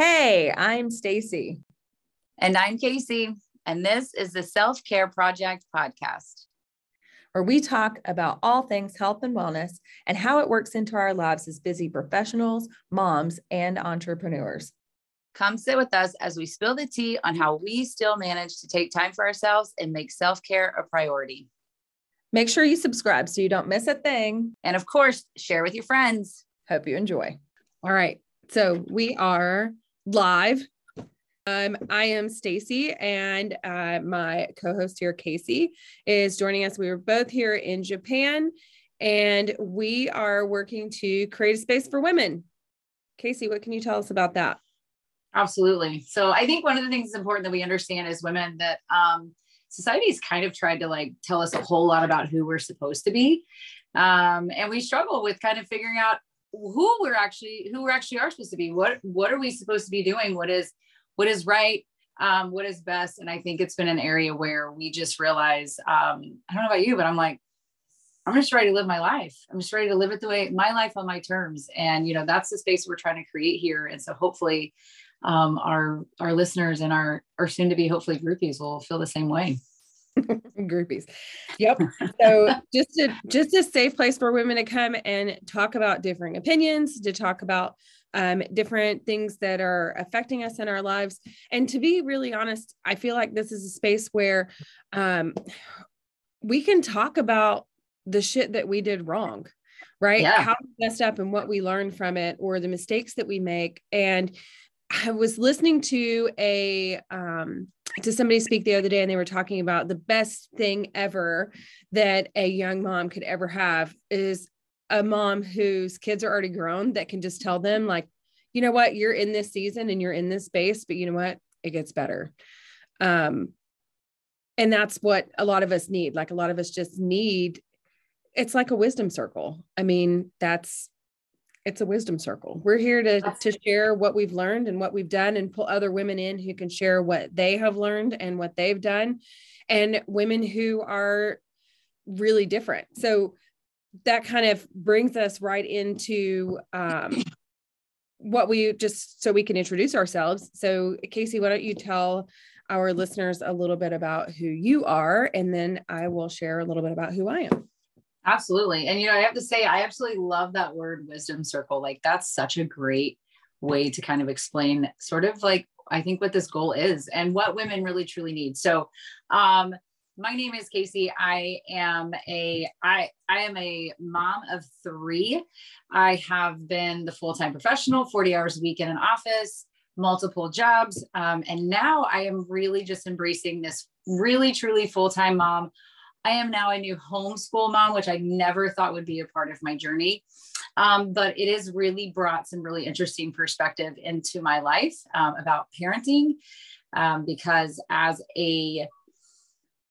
Hey, I'm Stacy. And I'm Kasey. And this is the Self Care Project podcast, where we talk about all things health and wellness and how it works into our lives as busy professionals, moms, and entrepreneurs. Come sit with us as we spill the tea on how we still manage to take time for ourselves and make self care a priority. Make sure you subscribe so you don't miss a thing. And of course, share with your friends. Hope you enjoy. All right. So we are live. Um, I am Stacy, and uh, my co-host here, Kasey, is joining us. We were both here in Japan, and we are working to create a space for women. Kasey, what can you tell us about that? Absolutely. So I think one of the things that's important that we understand as women that um, society's kind of tried to like tell us a whole lot about who we're supposed to be. Um, and we struggle with kind of figuring out who we're actually who we actually are supposed to be. What what are we supposed to be doing? What is what is right? Um, what is best? And I think it's been an area where we just realize, um, I don't know about you, but I'm like, I'm just ready to live my life. I'm just ready to live it the way my life on my terms. And you know, that's the space we're trying to create here. And so hopefully um, our our listeners and our our soon to be hopefully groupies will feel the same way. groupies. Yep. So just a just a safe place for women to come and talk about differing opinions, to talk about um, different things that are affecting us in our lives. And to be really honest, I feel like this is a space where um, we can talk about the shit that we did wrong, right? Yeah. How we messed up and what we learned from it, or the mistakes that we make. And I was listening to a um, to somebody speak the other day, and they were talking about the best thing ever that a young mom could ever have is a mom whose kids are already grown that can just tell them like, you know what, you're in this season and you're in this space, but you know what, it gets better. Um, and that's what a lot of us need. Like a lot of us just need. It's like a wisdom circle. I mean, that's it's a wisdom circle. We're here to to share what we've learned and what we've done and pull other women in who can share what they have learned and what they've done and women who are really different. So that kind of brings us right into um, what we just so we can introduce ourselves. So Kasey, why don't you tell our listeners a little bit about who you are and then I will share a little bit about who I am. Absolutely. And, you know, I have to say, I absolutely love that word wisdom circle. Like, that's such a great way to kind of explain sort of like, I think what this goal is and what women really truly need. So, um, my name is Kasey. I am a I I am a mom of three. I have been the full time professional, forty hours a week in an office, multiple jobs, um, and now I am really just embracing this really truly full time mom I am now a new homeschool mom, which I never thought would be a part of my journey. Um, but it has really brought some really interesting perspective into my life um, about parenting. Um, because as a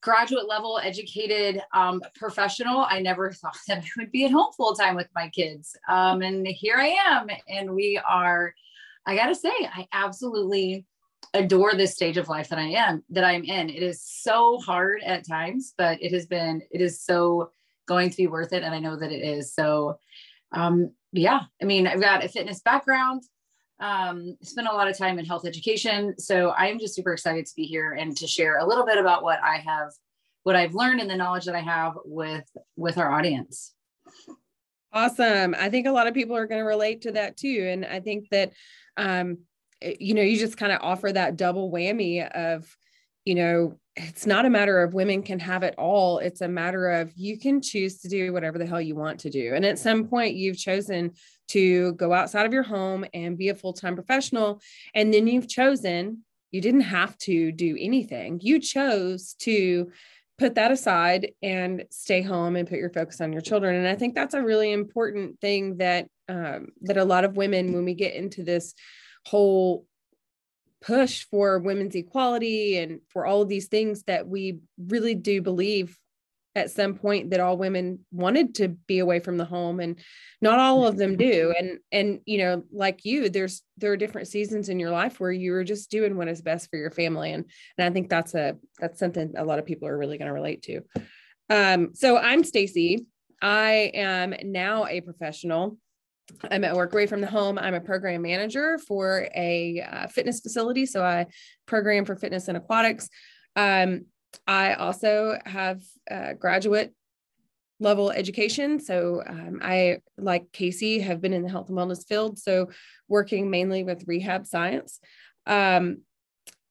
graduate level educated um, professional, I never thought that I would be at home full time with my kids. Um, and here I am. And we are, I got to say, I absolutely adore this stage of life that I am that I'm in. It is so hard at times, but it has been it is so going to be worth it and I know that it is. So um yeah, I mean, I've got a fitness background. Um spent a lot of time in health education, so I'm just super excited to be here and to share a little bit about what I have what I've learned and the knowledge that I have with with our audience. Awesome. I think a lot of people are going to relate to that too and I think that um you know, you just kind of offer that double whammy of, you know, it's not a matter of women can have it all. It's a matter of you can choose to do whatever the hell you want to do. And at some point, you've chosen to go outside of your home and be a full time professional. And then you've chosen, you didn't have to do anything. You chose to put that aside and stay home and put your focus on your children. And I think that's a really important thing that um, that a lot of women, when we get into this whole push for women's equality and for all of these things that we really do believe at some point that all women wanted to be away from the home and not all of them do. And and you know like you there's there are different seasons in your life where you're just doing what is best for your family. And and I think that's a that's something a lot of people are really going to relate to. Um so I'm Stacy. I am now a professional I'm at work away from the home. I'm a program manager for a uh, fitness facility. So I program for fitness and aquatics. Um, I also have graduate level education. So um, I, like Kasey, have been in the health and wellness field. So working mainly with rehab science. Um,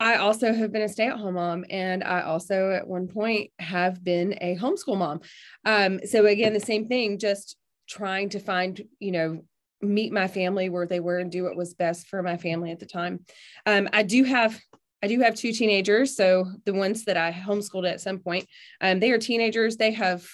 I also have been a stay at home mom, and I also at one point have been a homeschool mom. Um, so, again, the same thing, just trying to find, you know, meet my family where they were and do what was best for my family at the time. Um, I do have I do have two teenagers. So the ones that I homeschooled at some point, um, they are teenagers. They have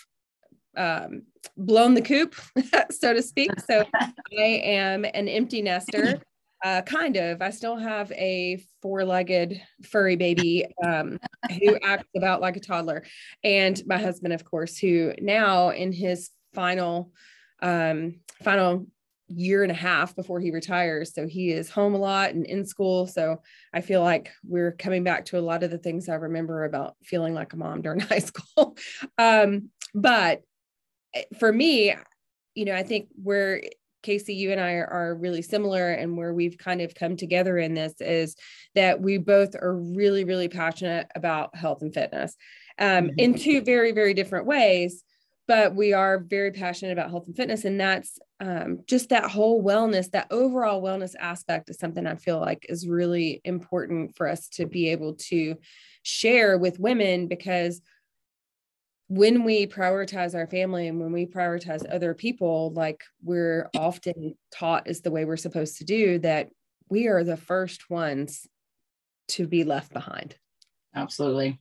um, blown the coop, so to speak. So I am an empty nester. Uh, kind of. I still have a four-legged furry baby um, who acts about like a toddler, and my husband, of course, who now in his final um, final year and a half before he retires. So he is home a lot and in school. So I feel like we're coming back to a lot of the things I remember about feeling like a mom during high school. um, but eh, for me, you know, I think where Kasey, you and I are, are, really similar, and where we've kind of come together in this is that we both are really, really passionate about health and fitness um, mm-hmm. in two very, very different ways. But we are very passionate about health and fitness, and that's um, just that whole wellness, that overall wellness aspect is something I feel like is really important for us to be able to share with women because when we prioritize our family and when we prioritize other people, like we're often taught is the way we're supposed to do, that we are the first ones to be left behind. Absolutely.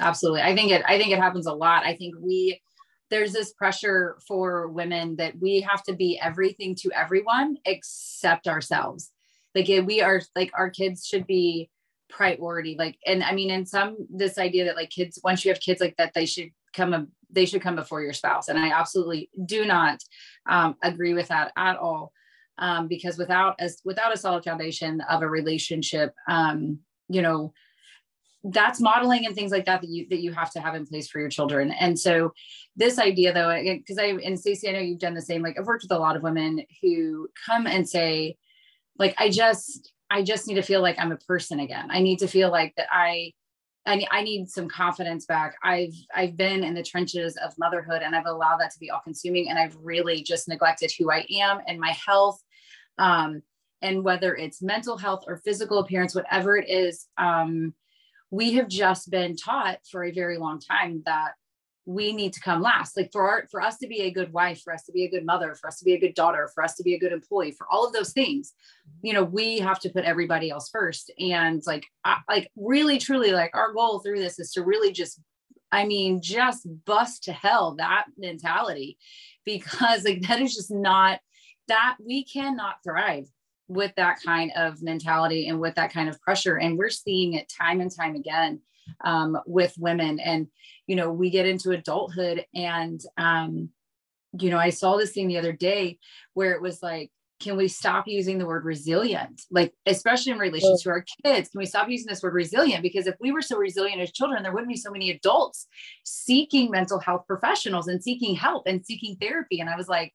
Absolutely. I think it I think it happens a lot. I think we there's this pressure for women that we have to be everything to everyone except ourselves. Like we are like our kids should be priority like and i mean in some this idea that like kids once you have kids like that they should come a, they should come before your spouse and i absolutely do not um, agree with that at all um, because without as without a solid foundation of a relationship um, you know that's modeling and things like that that you that you have to have in place for your children and so this idea though because i and stacy i know you've done the same like i've worked with a lot of women who come and say like i just I just need to feel like I'm a person again. I need to feel like that I I, I need some confidence back. I've I've been in the trenches of motherhood and I've allowed that to be all consuming and I've really just neglected who I am and my health. Um, and whether it's mental health or physical appearance, whatever it is, um, we have just been taught for a very long time that we need to come last. Like for our for us to be a good wife for us to be a good mother for us to be a good daughter for us to be a good employee for all of those things mm-hmm. you know we have to put everybody else first. And like I, like really truly like our goal through this is to really just i mean just bust to hell that mentality because like that is just not that we cannot thrive with that kind of mentality and with that kind of pressure and we're seeing it time and time again um, with women. And you know we get into adulthood and um, you know i saw this thing the other day where it was like can we stop using the word resilient? Like especially in relation to our kids can we stop using this word resilient? Because if we were so resilient as children there wouldn't be so many adults seeking mental health professionals and seeking help and seeking therapy. And i was like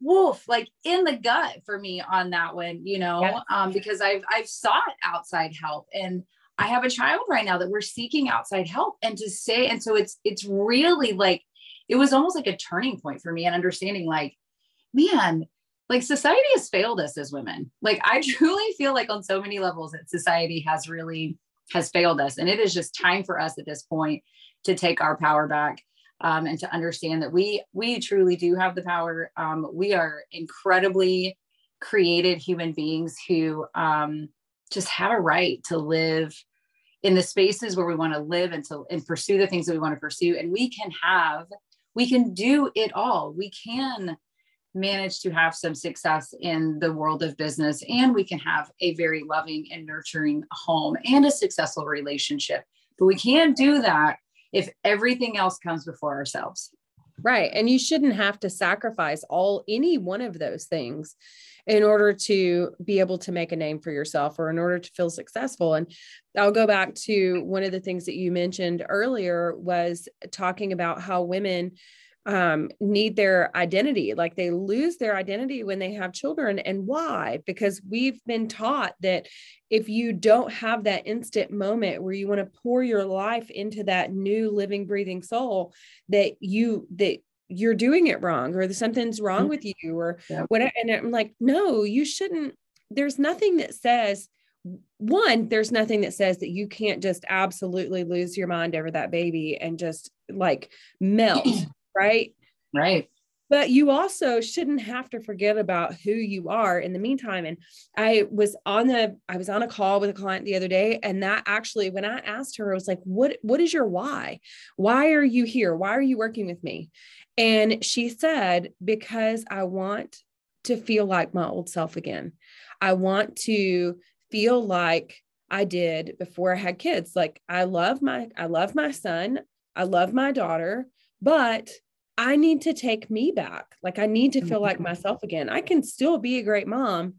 wolf like in the gut for me on that one you know yeah. um, because i've i've sought outside help and I have a child right now that we're seeking outside help and to say, and so it's, it's really like, it was almost like a turning point for me and understanding like, man, like society has failed us as women. Like I truly feel like on so many levels that society has really has failed us. And it is just time for us at this point to take our power back um, and to understand that we we truly do have the power. Um, we are incredibly created human beings who um, just have a right to live in the spaces where we want to live and to and pursue the things that we want to pursue. And we can have we can do it all. We can manage to have some success in the world of business and we can have a very loving and nurturing home and a successful relationship. But we can't do that if everything else comes before ourselves right and you shouldn't have to sacrifice all any one of those things in order to be able to make a name for yourself or in order to feel successful. And I'll go back to one of the things that you mentioned earlier was talking about how women um, need their identity like they lose their identity when they have children and why because we've been taught that if you don't have that instant moment where you want to pour your life into that new living breathing soul that you that you're doing it wrong or something's wrong mm-hmm. with you or yeah. what and i'm like no you shouldn't there's nothing that says one there's nothing that says that you can't just absolutely lose your mind over that baby and just like melt right? Right. But you also shouldn't have to forget about who you are in the meantime. And I was on the I was on a call with a client the other day, and that actually, when I asked her, I was like, "What What is your why? Why are you here? Why are you working with me?" And she said, "Because I want to feel like my old self again. I want to feel like I did before I had kids. Like I love my I love my son, I love my daughter, but I need to take me back. Like I need to feel like mm-hmm. myself again. I can still be a great mom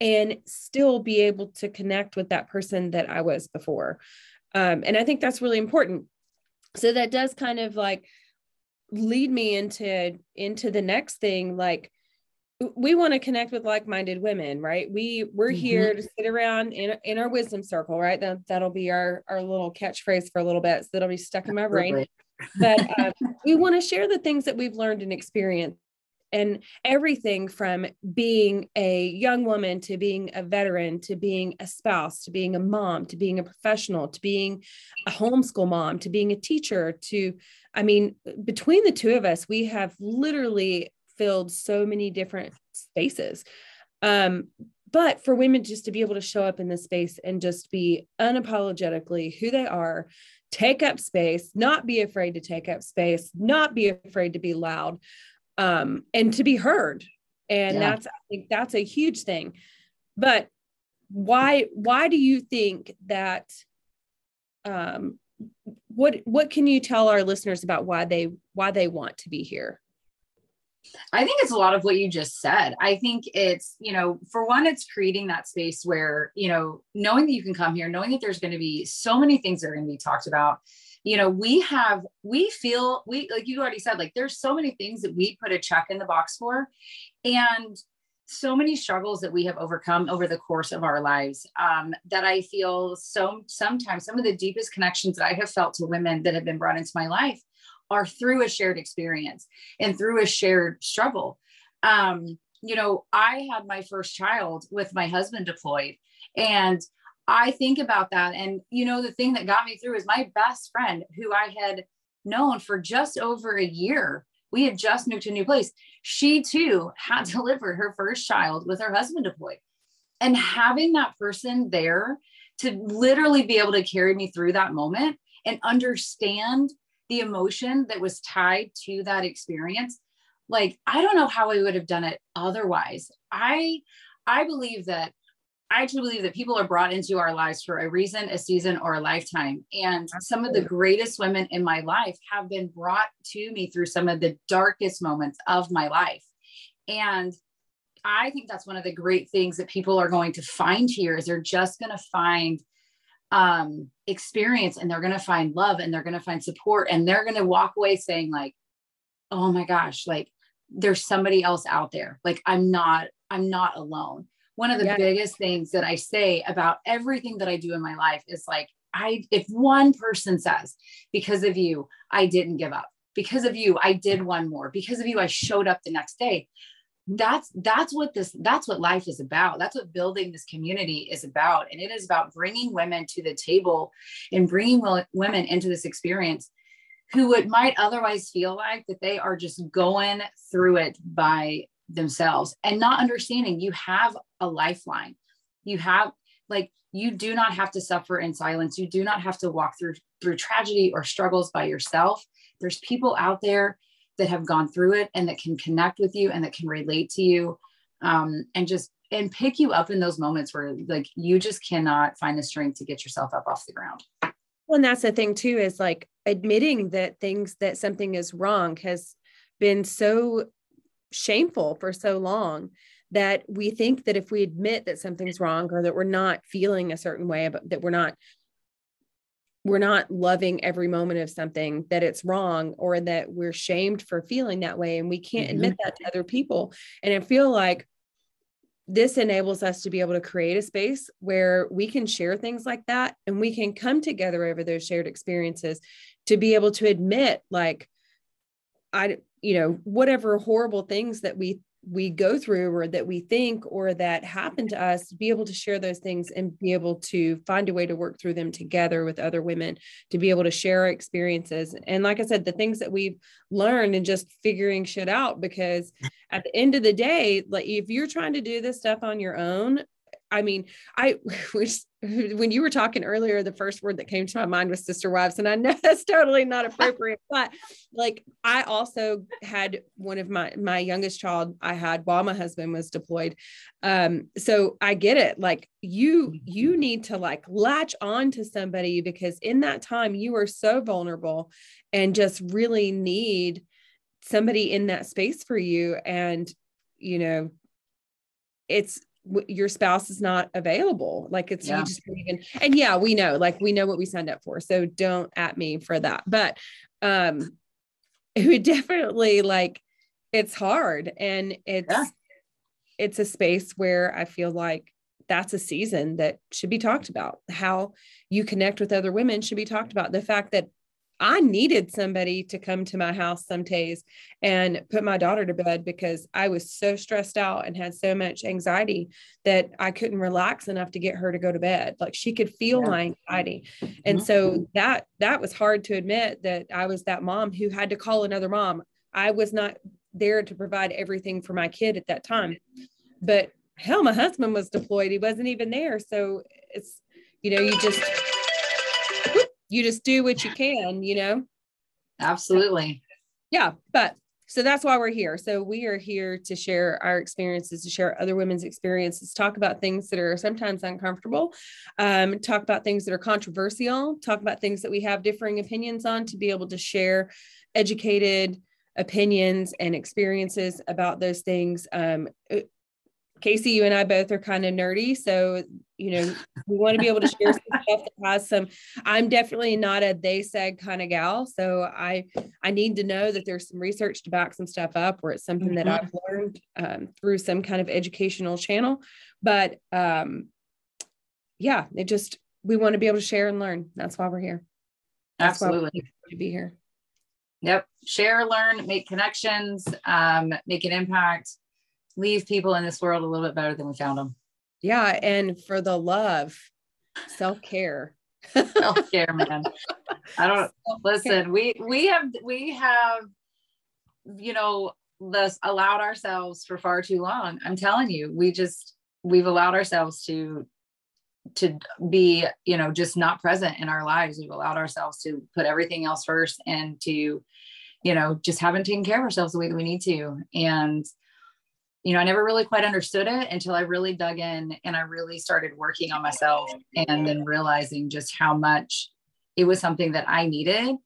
and still be able to connect with that person that I was before. Um, and I think that's really important. So that does kind of like lead me into into the next thing like we want to connect with like-minded women right we we're mm-hmm. here to sit around in, in our wisdom circle right that, that'll be our our little catchphrase for a little bit so that'll be stuck in my brain but um, we want to share the things that we've learned and experienced and everything from being a young woman to being a veteran to being a spouse to being a mom to being a professional to being a homeschool mom to being a teacher to i mean between the two of us we have literally filled so many different spaces. Um, but for women just to be able to show up in this space and just be unapologetically who they are take up space, not be afraid to take up space, not be afraid to be loud, um, and to be heard. And yeah. that's I think that's a huge thing. But why why do you think that um what what can you tell our listeners about why they why they want to be here I think it's a lot of what you just said. I think it's, you know, for one, it's creating that space where, you know, knowing that you can come here, knowing that there's going to be so many things that are going to be talked about. You know, we have, we feel, we, like you already said, like there's so many things that we put a check in the box for. And so many struggles that we have overcome over the course of our lives um, that I feel so sometimes some of the deepest connections that I have felt to women that have been brought into my life are through a shared experience and through a shared struggle. Um, you know, I had my first child with my husband deployed, and I think about that. And, you know, the thing that got me through is my best friend who I had known for just over a year. We had just moved to a new place. She too had delivered her first child with her husband deployed. And having that person there to literally be able to carry me through that moment and understand the emotion that was tied to that experience like i don't know how i would have done it otherwise. I i believe that i actually believe that people are brought into our lives for a reason a season or a lifetime. And some of the greatest women in my life have been brought to me through some of the darkest moments of my life. And i think that's one of the great things that people are going to find here is they're just going to find um, experience and they're going to find love and they're going to find support and they're going to walk away saying like oh my gosh like there's somebody else out there. Like i'm not i'm not alone. One of the biggest things that i say about everything that i do in my life is like i if one person says because of you i didn't give up. Because of you i did one more. Because of you i showed up the next day that's that's what this that's what life is about. That's what building this community is about. And it is about bringing women to the table and bringing women into this experience who would might otherwise feel like that they are just going through it by themselves and not understanding you have a lifeline. You have like you do not have to suffer in silence. You do not have to walk through through tragedy or struggles by yourself. There's people out there that have gone through it and that can connect with you and that can relate to you um, and just and pick you up in those moments where like you just cannot find the strength to get yourself up off the ground. Well and that's the thing too is like admitting that things that something is wrong has been so shameful for so long that we think that if we admit that something's wrong or that we're not feeling a certain way but that we're not we're not loving every moment of something that it's wrong or that we're shamed for feeling that way and we can't mm-hmm. admit that to other people and i feel like this enables us to be able to create a space where we can share things like that and we can come together over those shared experiences to be able to admit like i you know whatever horrible things that we we go through or that we think or that happen to us be able to share those things and be able to find a way to work through them together with other women to be able to share our experiences. And like i said the things that we've learned and just figuring shit out because at the end of the day like if you're trying to do this stuff on your own I mean, I which when you were talking earlier, the first word that came to my mind was sister wives, and I know that's totally not appropriate, but like I also had one of my my youngest child I had while my husband was deployed, um, so I get it. Like you you need to like latch on to somebody because in that time you are so vulnerable, and just really need somebody in that space for you, and you know it's your spouse is not available. Like it's yeah. you just even and yeah, we know, like we know what we signed up for. So don't at me for that. But um it would definitely like it's hard and it's yeah. it's a space where I feel like that's a season that should be talked about. How you connect with other women should be talked about. The fact that I needed somebody to come to my house some days and put my daughter to bed because I was so stressed out and had so much anxiety that I couldn't relax enough to get her to go to bed. Like she could feel yeah. my anxiety. And mm-hmm. so that that was hard to admit that I was that mom who had to call another mom. I was not there to provide everything for my kid at that time. But hell, my husband was deployed. He wasn't even there. So it's, you know, you just you just do what you can, you know? Absolutely. Yeah. But so that's why we're here. So we are here to share our experiences, to share other women's experiences, talk about things that are sometimes uncomfortable, um, talk about things that are controversial, talk about things that we have differing opinions on to be able to share educated opinions and experiences about those things. Um, Kasey, you and I both are kind of nerdy. So, you know, we want to be able to share some stuff that has some, I'm definitely not a they said kind of gal. So I, I need to know that there's some research to back some stuff up or it's something mm-hmm. that I've learned um, through some kind of educational channel. But um, yeah, it just, we want to be able to share and learn. That's why we're here. That's Absolutely. to be here. Yep. Share, learn, make connections, um, make an impact leave people in this world a little bit better than we found them. Yeah. And for the love, self care. self care, man. I don't listen. We we have we have you know this allowed ourselves for far too long. I'm telling you, we just we've allowed ourselves to to be you know just not present in our lives. We've allowed ourselves to put everything else first and to you know just haven't taken care of ourselves the way that we need to and you know, I never really quite understood it until I really dug in and I really started working on myself and then realizing just how much it was something that I needed.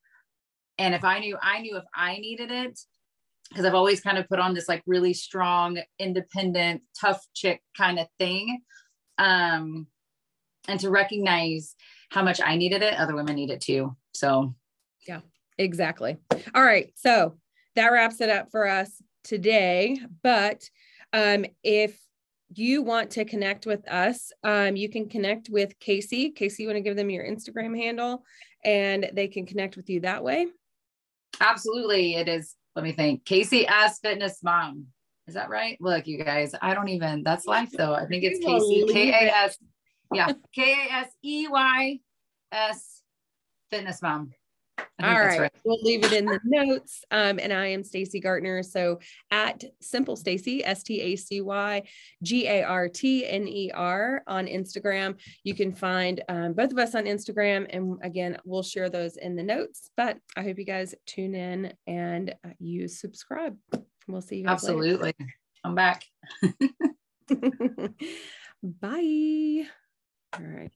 And if I knew, I knew if I needed it, because I've always kind of put on this like really strong, independent, tough chick kind of thing. Um, and to recognize how much I needed it, other women need it too. So, yeah, exactly. All right. So that wraps it up for us today. But um, if you want to connect with us, um, you can connect with Kasey. Kasey, you want to give them your Instagram handle and they can connect with you that way? Absolutely. It is, let me think, Kasey as Fitness Mom. Is that right? Look, you guys, I don't even, that's life though. I think it's Kasey, K A S, yeah, K A S E Y S Fitness Mom. All right. right. We'll leave it in the notes. Um, and I am Stacy Gartner. So at Simple Stacy, S T A C Y G A R T N E R on Instagram. You can find um, both of us on Instagram. And again, we'll share those in the notes. But I hope you guys tune in and uh, you subscribe. We'll see you Absolutely. Later. I'm back. Bye. All right.